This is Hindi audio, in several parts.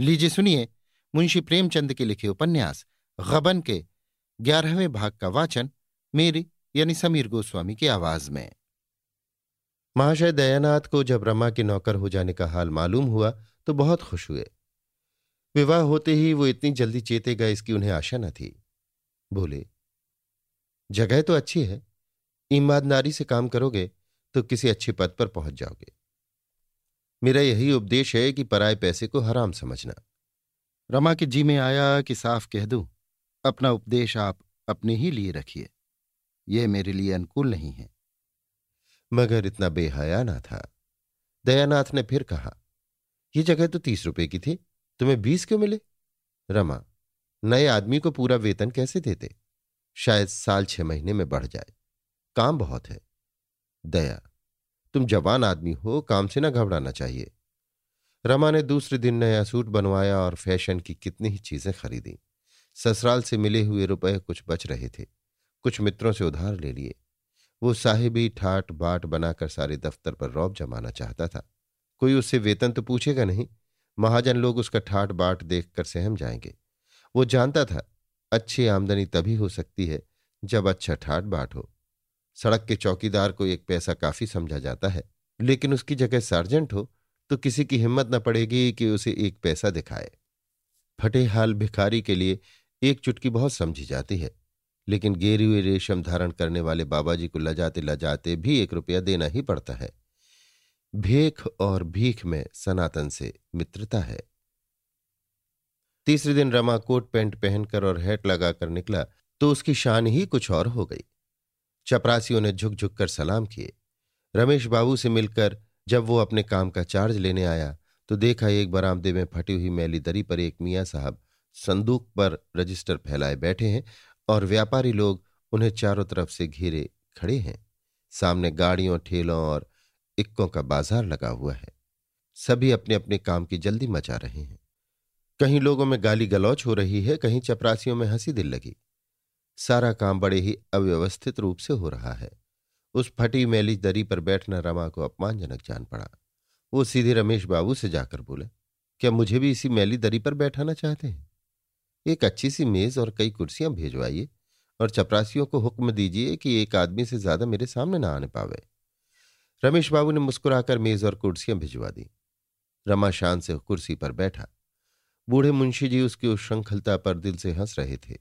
लीजिए सुनिए मुंशी प्रेमचंद के लिखे उपन्यास, गबन के ग्यारहवें भाग का वाचन मेरी यानी समीर गोस्वामी की आवाज़ में। महाशय दयानाथ को जब रमा के नौकर हो जाने का हाल मालूम हुआ तो बहुत खुश हुए। विवाह होते ही वो इतनी जल्दी चेते गए इसकी उन्हें आशा न थी। बोले, जगह तो अच्छी है। ईमानदारी से काम करोगे तो किसी अच्छे पद पर पहुँच जाओगे। मेरा यही उपदेश है कि पराए पैसे को हराम समझना। रमा के जी में आया कि साफ़ कह दूँ, अपना उपदेश आप अपने ही लिए रखिए। यह मेरे लिए अनुकूल नहीं है। मगर इतना बेहया ना था। दयानाथ ने फिर कहा यह जगह तो तीस रुपए की थी, तुम्हें बीस क्यों मिले? रमा, नए आदमी को पूरा वेतन कैसे देते? शायद साल छह महीने में बढ़ जाए। काम बहुत है। दया तुम जवान आदमी हो, काम से ना घबराना चाहिए। रमा ने दूसरे दिन नया सूट बनवाया और फ़ैशन की कितनी ही चीज़ें खरीदी। ससुराल से मिले हुए रुपए कुछ बच रहे थे। कुछ मित्रों से उधार ले लिए। वो साहिबी ठाट बाट बनाकर सारे दफ्तर पर रौब जमाना चाहता था। कोई उससे वेतन तो पूछेगा नहीं। महाजन लोग उसका ठाट बाट देखकर सहम जाएँगे। वो जानता था, अच्छी आमदनी तभी हो सकती है जब अच्छा ठाट बाट हो। सड़क के चौकीदार को एक पैसा काफ़ी समझा जाता है, लेकिन उसकी जगह सार्जेंट हो तो किसी की हिम्मत न पड़ेगी कि उसे एक पैसा दिखाए। फटे हाल भिखारी के लिए एक चुटकी बहुत समझी जाती है, लेकिन गेरी हुए रेशम धारण करने वाले बाबा जी को लजाते लजाते भी एक रुपया देना ही पड़ता है। भेख और भीख में सनातन से मित्रता है। तीसरे दिन रमा कोट पैंट पहनकर और हैट लगाकर निकला तो उसकी शान ही कुछ और हो गई। चपरासियों ने झुक झुक कर सलाम किए। रमेश बाबू से मिलकर जब वो अपने काम का चार्ज लेने आया तो देखा एक बरामदे में फटी हुई मैली दरी पर एक मियाँ साहब संदूक पर रजिस्टर फैलाए बैठे हैं और व्यापारी लोग उन्हें चारों तरफ़ से घेरे खड़े हैं। सामने गाड़ियों, ठेलों और इक्कों का बाज़ार लगा हुआ है। सभी अपने अपने काम की जल्दी मचा रहे हैं। कहीं लोगों में गाली गलौच हो रही है, कहीं चपरासियों में हँसी दिल लगी। सारा काम बड़े ही अव्यवस्थित रूप से हो रहा है। उस फटी मैली दरी पर बैठना रमा को अपमानजनक जान पड़ा। वो सीधे रमेश बाबू से जाकर बोले, क्या मुझे भी इसी मैली दरी पर बैठाना चाहते हैं? एक अच्छी सी मेज और कई कुर्सियाँ भेजवाइए और चपरासियों को हुक्म दीजिए कि एक आदमी से ज़्यादा मेरे सामने ना आने पावे। रमेश बाबू ने मुस्कुराकर मेज और कुर्सियाँ भिजवा दी। रमा शान से कुर्सी पर बैठा। बूढ़े मुंशी जी उसकी उस श्रृंखलता पर दिल से हंस रहे थे।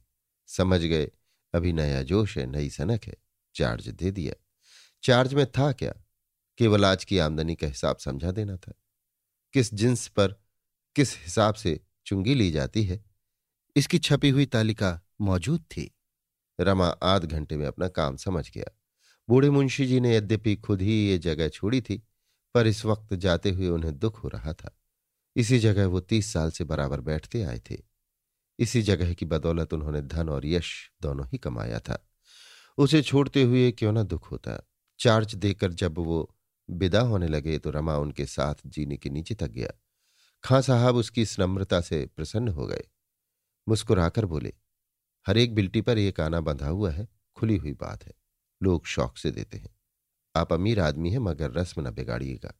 समझ गए अभी नया जोश है, नई सनक है। चार्ज दे दिया। चार्ज में था क्या? केवल आज की आमदनी का हिसाब समझा देना था। किस जिन्स पर, किस हिसाब से चुंगी ली जाती है? इसकी छपी हुई तालिका मौजूद थी। रमा आध घंटे में अपना काम समझ गया। बूढ़े मुंशी जी ने यद्यपि खुद ही ये जगह छोड़ी थी, पर इस वक्त जाते हुए उन्हें दुख हो रहा था। इसी जगह वो तीस साल से बराबर बैठते आए थे। इसी जगह की बदौलत उन्होंने धन और यश दोनों ही कमाया था। उसे छोड़ते हुए क्यों ना दुख होता। चार्ज देकर जब वो विदा होने लगे तो रमा उनके साथ जीने के नीचे तक गया। खां साहब उसकी नम्रता से प्रसन्न हो गए। मुस्कुराकर बोले, हर एक बिल्टी पर एक आना बंधा हुआ है, खुली हुई बात है। लोग शौक से देते हैं। आप अमीर आदमी हैं, मगर रस्म न बिगाड़िएगा।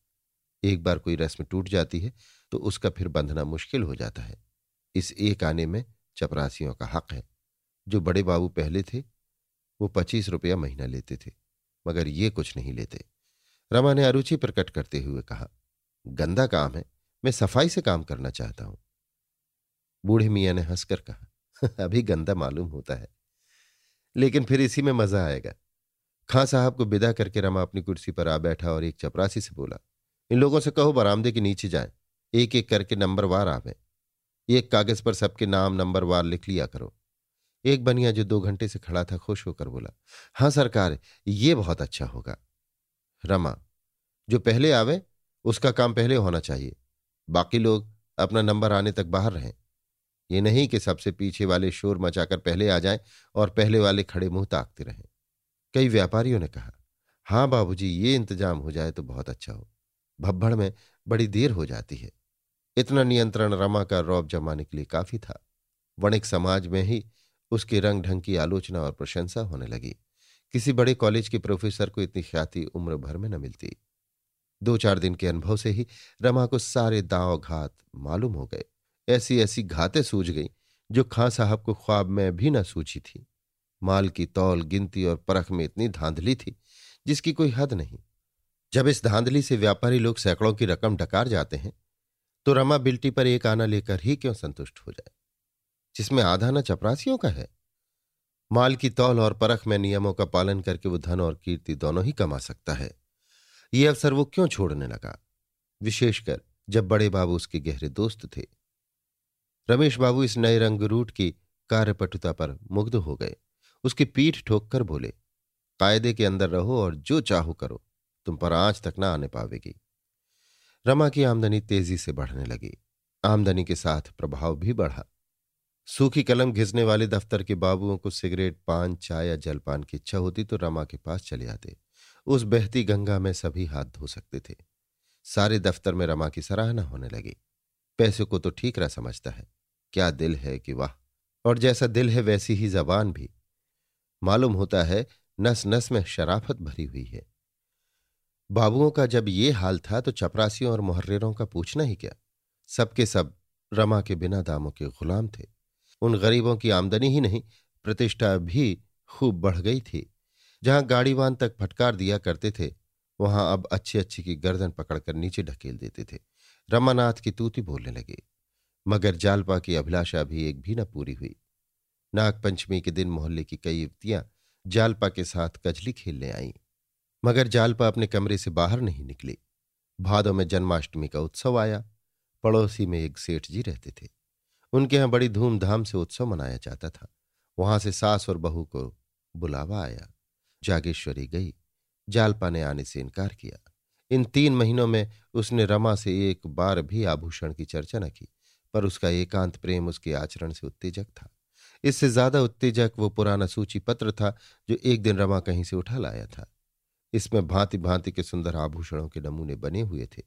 एक बार कोई रस्म टूट जाती है तो उसका फिर बंधना मुश्किल हो जाता है। इस एक आने में चपरासियों का हक है। जो बड़े बाबू पहले थे, वो पच्चीस रुपया महीना लेते थे, मगर ये कुछ नहीं लेते। रमा ने अरुचि प्रकट करते हुए कहा, गंदा काम है, मैं सफ़ाई से काम करना चाहता हूँ। बूढ़े मियाँ ने हंसकर कहा अभी गंदा मालूम होता है। लेकिन फिर इसी में मज़ा आएगा। खां साहब को विदा करके रमा अपनी कुर्सी पर आ बैठा और एक चपरासी से बोला, इन लोगों से कहो बरामदे के नीचे जाएँ। एक एक करके नंबर वार आवे। एक कागज़ पर सबके नाम, नंबर, वार लिख लिया करो। एक बनिया जो दो घंटे से खड़ा था, खुश होकर बोला, हाँ सरकार, ये बहुत अच्छा होगा। रमा, जो पहले आवे, उसका काम पहले होना चाहिए। बाकी लोग अपना नंबर आने तक बाहर रहें। ये नहीं कि सबसे पीछे वाले शोर मचाकर पहले आ जाएँ और पहले वाले खड़े मुँह ताकते रहें। कई व्यापारियों ने कहा, हाँ बाबूजी, ये इंतज़ाम हो जाए तो बहुत अच्छा हो। भब्बड़ में बड़ी देर हो जाती है। इतना नियंत्रण रमा का रौब जमाने के लिए काफ़ी था। वणिक समाज में ही उसके रंग ढंग की आलोचना और प्रशंसा होने लगी। किसी बड़े कॉलेज के प्रोफेसर को इतनी ख्याति उम्र भर में न मिलती। दो चार दिन के अनुभव से ही रमा को सारे दाव घात मालूम हो गए। ऐसी ऐसी घातें सूझ गई जो खां साहब को ख्वाब में भी न सूझी थी। माल की तौल, गिनती और परख में इतनी धांधली थी, जिसकी कोई हद नहीं। जब इस धांधली से व्यापारी लोग सैकड़ों की रकम डकार जाते हैं तो रमा बिल्टी पर एक आना लेकर ही क्यों संतुष्ट हो जाए? जिसमें आधा न चपरासियों का है। माल की तौल और परख में नियमों का पालन करके वो धन और कीर्ति दोनों ही कमा सकता है। ये अवसर वो क्यों छोड़ने लगा? विशेषकर जब बड़े बाबू उसके गहरे दोस्त थे। रमेश बाबू इस नए रंग रूट की कार्यपटुता पर मुग्ध हो गए। उसकी पीठ ठोक कर बोले, कायदे के अंदर रहो और जो चाहो करो। तुम पर आँच तक ना आने पावेगी। रमा की आमदनी तेज़ी से बढ़ने लगी। आमदनी के साथ प्रभाव भी बढ़ा। सूखी कलम घिसने वाले दफ्तर के बाबुओं को सिगरेट, पान, चाय या जलपान की इच्छा होती तो रमा के पास चले आते। उस बहती गंगा में सभी हाथ धो सकते थे। सारे दफ्तर में रमा की सराहना होने लगी। पैसे को तो ठीक रहा समझता है। क्या दिल है कि वाह, और जैसा दिल है वैसी ही जबान भी। मालूम होता है नस नस में शराफत भरी हुई है। बाबुओं का जब ये हाल था तो चपरासियों और मुहर्रों का पूछना ही क्या? सबके सब रमा के बिना दामों के गुलाम थे। उन गरीबों की आमदनी ही नहीं, प्रतिष्ठा भी खूब बढ़ गई थी। जहाँ गाड़ीवान तक फटकार दिया करते थे, वहाँ अब अच्छी अच्छी की गर्दन पकड़कर नीचे ढकेल देते थे। रमानाथ की तूती बोलने लगे। मगर जालपा की अभिलाषा भी एक भी न पूरी हुई। नागपंचमी के दिन मोहल्ले की कई युवतियाँ जालपा के साथ कजली खेलने आईं। मगर जालपा अपने कमरे से बाहर नहीं निकली। भादों में जन्माष्टमी का उत्सव आया। पड़ोसी में एक सेठ जी रहते थे। उनके यहाँ बड़ी धूमधाम से उत्सव मनाया जाता था। वहाँ से सास और बहू को बुलावा आया। जागेश्वरी गई। जालपा ने आने से इनकार किया। इन तीन महीनों में उसने रमा से एक बार भी आभूषण की चर्चा न की, पर उसका एकांत प्रेम उसके आचरण से उत्तेजक था। इससे ज़्यादा उत्तेजक वो पुराना सूची पत्र था जो एक दिन रमा कहीं से उठा लाया था। इसमें भांति भांति के सुंदर आभूषणों के नमूने बने हुए थे।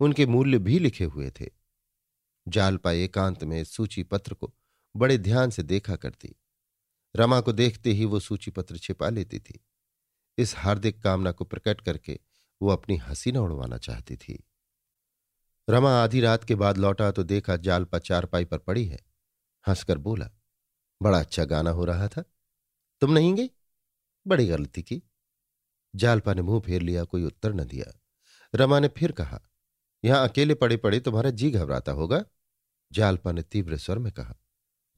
उनके मूल्य भी लिखे हुए थे। जालपा एकांत में सूची पत्र को बड़े ध्यान से देखा करती। रमा को देखते ही वो सूची पत्र छिपा लेती थी। इस हार्दिक कामना को प्रकट करके वो अपनी हँसी न उड़वाना चाहती थी। रमा आधी रात के बाद लौटा तो देखा जालपा चारपाई पर पड़ी है। हंसकर बोला, बड़ा अच्छा गाना हो रहा था। तुम नहीं गई? बड़ी गलती की। जालपा ने मुँह फेर लिया, कोई उत्तर न दिया। रमा ने फिर कहा, यहाँ अकेले पड़े पड़े तुम्हारा जी घबराता होगा? जालपा ने तीव्र स्वर में कहा,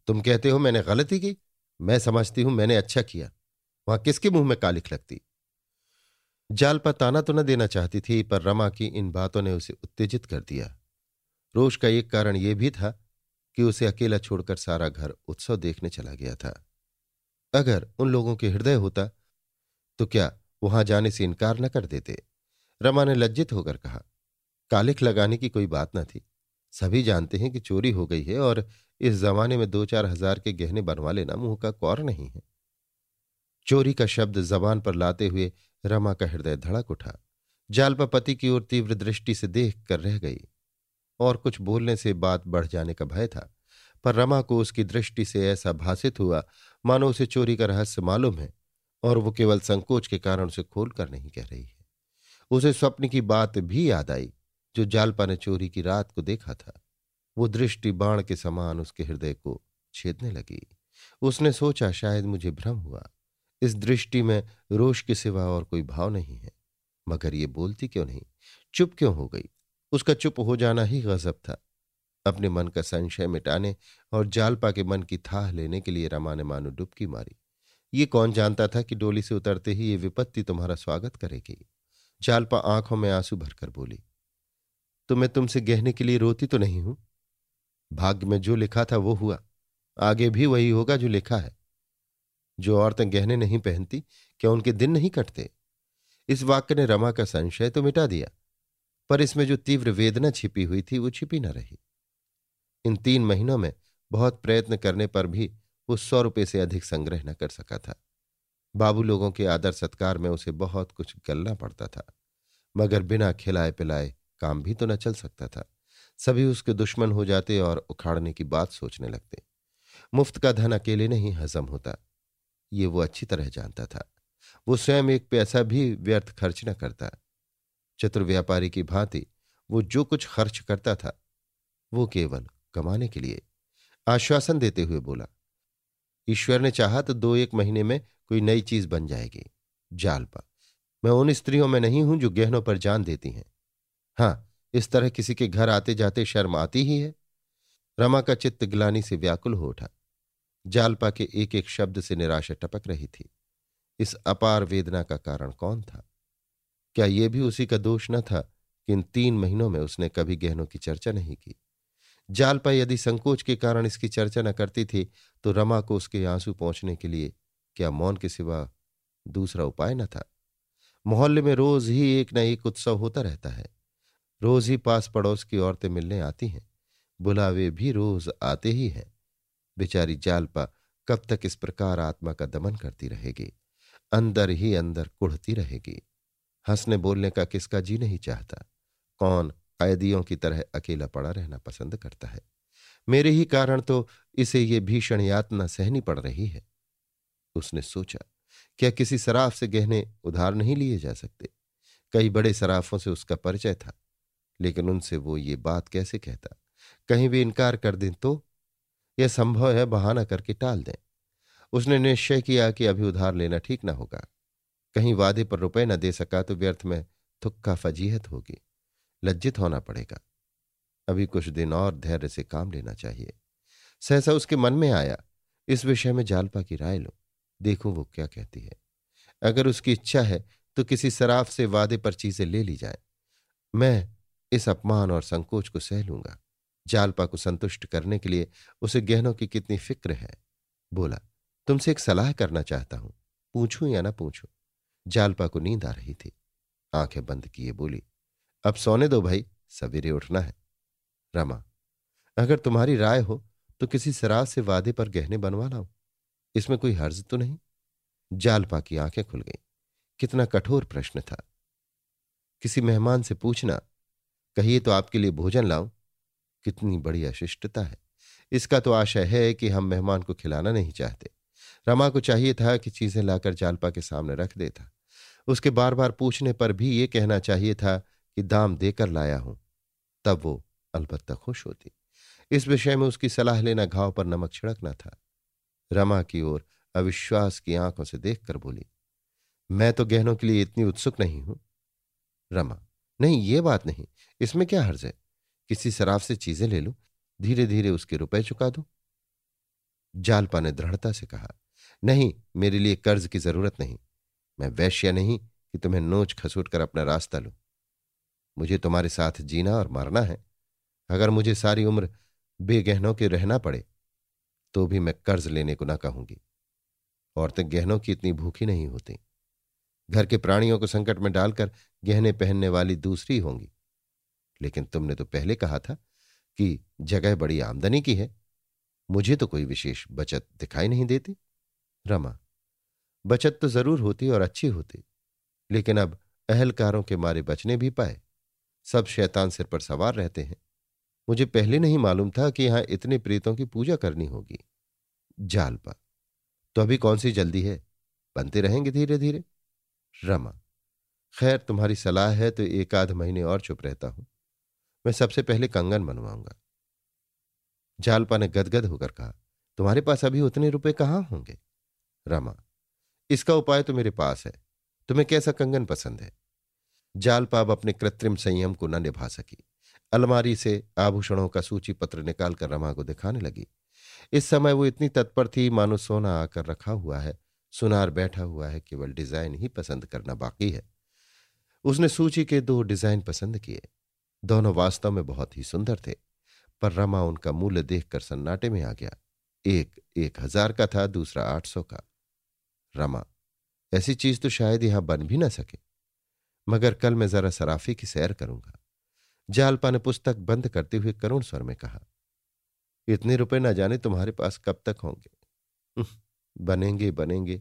तुम कहते हो मैंने गलती की? मैं समझती हूँ मैंने अच्छा किया। वहाँ किसके मुँह में कालिख लगती? जालपा ताना तो न देना चाहती थी, पर रमा की इन बातों ने उसे उत्तेजित कर दिया। रोष का एक कारण यह भी था कि उसे अकेला छोड़कर सारा घर उत्सव देखने चला गया था। अगर उन लोगों के हृदय होता तो क्या वहाँ जाने से इनकार न कर देते। रमा ने लज्जित होकर कहा, कालिख लगाने की कोई बात न थी। सभी जानते हैं कि चोरी हो गई है और इस जमाने में दो चार हज़ार के गहने बनवा लेना मुँह का कौर नहीं है। चोरी का शब्द जबान पर लाते हुए रमा का हृदय धड़क उठा। जालपा पति की ओर तीव्र दृष्टि से देख कर रह गई और कुछ बोलने से बात बढ़ जाने का भय था। पर रमा को उसकी दृष्टि से ऐसा भाषित हुआ, मानो उसे चोरी का रहस्य मालूम है। और वो केवल संकोच के कारण उसे खोल कर नहीं कह रही है। उसे स्वप्न की बात भी याद आई, जो जालपा ने चोरी की रात को देखा था। वो दृष्टि बाण के समान उसके हृदय को छेदने लगी। उसने सोचा, शायद मुझे भ्रम हुआ। इस दृष्टि में रोष के सिवा और कोई भाव नहीं है। मगर ये बोलती क्यों नहीं? चुप क्यों हो गई? उसका चुप हो जाना ही गजब था। अपने मन का संशय मिटाने और जालपा के मन की थाह लेने के लिए रमा ने मानो डुबकी मारी। ये कौन जानता था कि डोली से उतरते ही ये विपत्ति तुम्हारा स्वागत करेगी? जालपा आँखों में आँसू भरकर बोली तो मैं तुमसे गहने के लिए रोती तो नहीं हूँ? भाग्य में जो लिखा था वो हुआ। आगे भी वही होगा जो लिखा है। जो औरतें गहने नहीं पहनती, क्या उनके दिन नहीं कटते? इस वाक्य ने रमा का संशय तो मिटा दिया, पर इसमें जो तीव्र वेदना छिपी हुई थी वो छिपी न रही। इन तीन महीनों में बहुत प्रयत्न करने पर भी वो सौ रुपये से अधिक संग्रह न कर सका था। बाबू लोगों के आदर सत्कार में उसे बहुत कुछ गलना पड़ता था, मगर बिना खिलाए पिलाए काम भी तो न चल सकता था। सभी उसके दुश्मन हो जाते और उखाड़ने की बात सोचने लगते। मुफ़्त का धन अकेले नहीं हजम होता, ये वो अच्छी तरह जानता था। वो स्वयं एक पैसा भी व्यर्थ खर्च न करता। चतुर व्यापारी की भांति वो जो कुछ खर्च करता था, वो केवल कमाने के लिए आश्वासन देते हुए बोला ईश्वर ने चाहा तो दो एक महीने में कोई नई चीज़ बन जाएगी जालपा मैं उन स्त्रियों में नहीं हूँ जो गहनों पर जान देती हैं। हाँ, इस तरह किसी के घर आते जाते शर्म आती ही है। रमा का चित्त ग्लानी से व्याकुल हो उठा। जालपा के एक एक शब्द से निराशा टपक रही थी। इस अपार वेदना का कारण कौन था? क्या यह भी उसी का दोष न था कि इन तीन महीनों में उसने कभी गहनों की चर्चा नहीं की? जालपा यदि संकोच के कारण इसकी चर्चा न करती थी तो रमा को उसके आँसू पहुँचने के लिए क्या मौन के सिवा दूसरा उपाय न था। मोहल्ले में रोज ही एक न एक उत्सव होता रहता है। रोज ही पास पड़ोस की औरतें मिलने आती हैं। बुलावे भी रोज आते ही हैं। बेचारी जालपा कब तक इस प्रकार आत्मा का दमन करती रहेगी? अंदर ही अंदर कुढ़ती रहेगी। हंसने बोलने का किसका जी नहीं चाहता? कौन कैदियों की तरह अकेला पड़ा रहना पसंद करता है। मेरे ही कारण तो इसे ये भीषण यातना सहनी पड़ रही है। उसने सोचा, क्या किसी सराफ से गहने उधार नहीं लिए जा सकते? कई बड़े सराफों से उसका परिचय था, लेकिन उनसे वो ये बात कैसे कहता? कहीं भी इनकार कर दें तो? यह संभव है बहाना करके टाल दें। उसने निश्चय किया कि अभी उधार लेना ठीक ना होगा। कहीं वादे पर रुपए न दे सका तो व्यर्थ में थुक्का फजीहत होगी। लज्जित होना पड़ेगा। अभी कुछ दिन और धैर्य से काम लेना चाहिए। सहसा उसके मन में आया, इस विषय में जालपा की राय लो, देखूँ वो क्या कहती है। अगर उसकी इच्छा है तो किसी सराफ से वादे पर चीज़ें ले ली जाए। मैं इस अपमान और संकोच को सह लूँगा। जालपा को संतुष्ट करने के लिए उसे गहनों की कितनी फ़िक्र है? बोला, तुमसे एक सलाह करना चाहता हूँ, पूछूँ या ना पूछूँ? जालपा को नींद आ रही थी। आँखें बंद किए बोली अब सोने दो भाई, सवेरे उठना है। रमा, अगर तुम्हारी राय हो तो किसी सराज से वादे पर गहने बनवा लाओ। इसमें कोई हर्ज तो नहीं? जालपा की आँखें खुल गईं। कितना कठोर प्रश्न था। किसी मेहमान से पूछना, कहिए तो आपके लिए भोजन लाऊं। कितनी बड़ी अशिष्टता है। इसका तो आशय है कि हम मेहमान को खिलाना नहीं चाहते। रमा को चाहिए था कि चीज़ें लाकर जालपा के सामने रख देता उसके बार बार पूछने पर भी ये कहना चाहिए था कि दाम देकर लाया हूँ। तब वो अलबत्ता खुश होती। इस विषय में उसकी सलाह लेना घाव पर नमक छिड़कना था। रमा की ओर अविश्वास की आँखों से देखकर बोली, मैं तो गहनों के लिए इतनी उत्सुक नहीं हूँ। रमा, नहीं, ये बात नहीं। इसमें क्या हर्ज है? किसी शराब से चीज़ें ले लो? धीरे धीरे उसके रुपए चुका दो? जालपा ने दृढ़ता से कहा, नहीं, मेरे लिए कर्ज की ज़रूरत नहीं। मैं वैश्य नहीं कि तुम्हें नोच खसूट कर अपना रास्ता लू। मुझे तुम्हारे साथ जीना और मरना है। अगर मुझे सारी उम्र बेगहनों के रहना पड़े तो भी मैं कर्ज लेने को ना कहूँगी। औरतें गहनों की इतनी भूखी नहीं होती। घर के प्राणियों को संकट में डालकर गहने पहनने वाली दूसरी होंगी। लेकिन तुमने तो पहले कहा था कि जगह बड़ी आमदनी की है। मुझे तो कोई विशेष बचत दिखाई नहीं देती। रमा, बचत तो ज़रूर होती और अच्छी होती, लेकिन अब अहलकारों के मारे बचने भी पाए। सब शैतान सिर पर सवार रहते हैं। मुझे पहले नहीं मालूम था कि यहाँ इतने प्रीतों की पूजा करनी होगी। जालपा तो अभी कौन सी जल्दी है? बनते रहेंगे धीरे धीरे रमा। खैर, तुम्हारी सलाह है तो एक आध महीने और चुप रहता हूँ। मैं सबसे पहले कंगन बनवाऊँगा। जालपा ने गदगद होकर कहा, तुम्हारे पास अभी उतने रुपए कहाँ होंगे? रमा, इसका उपाय तो मेरे पास है। तुम्हें कैसा कंगन पसंद है? जालपा अब अपने कृत्रिम संयम को न निभा सकी। अलमारी से आभूषणों का सूची पत्र निकालकर रमा को दिखाने लगी। इस समय वो इतनी तत्पर थी, मानो सोना आकर रखा हुआ है। सुनार बैठा हुआ है, केवल डिज़ाइन ही पसंद करना बाकी है। उसने सूची के दो डिज़ाइन पसंद किए। दोनों वास्तव में बहुत ही सुंदर थे, पर रमा उनका मूल्य देखकर सन्नाटे में आ गया। एक एक हज़ार का था, दूसरा आठ सौ का। रमा, ऐसी चीज़ तो शायद यहाँ बन भी ना सके। मगर कल मैं जरा सराफी की सैर करूँगा। जालपा ने पुस्तक बंद करते हुए करुण स्वर में कहा, इतने रुपए ना जाने तुम्हारे पास कब तक होंगे। बनेंगे बनेंगे।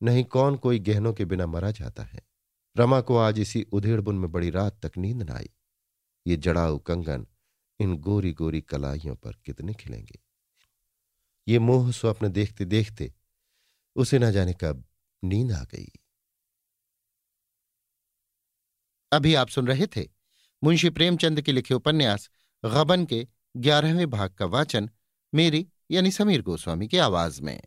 नहीं कौन कोई गहनों के बिना मरा जाता है। रमा को आज इसी उधेड़बुन में बड़ी रात तक नींद न आई। ये जड़ाऊ कंगन इन गोरी गोरी कलाइयों पर कितने खिलेंगे। ये मोह स्वप्न देखते देखते उसे ना जाने कब नींद आ गई। अभी आप सुन रहे थे मुंशी प्रेमचंद के लिखे उपन्यास गबन के ग्यारहवें भाग का वाचन, मेरी यानी समीर गोस्वामी की आवाज़ में।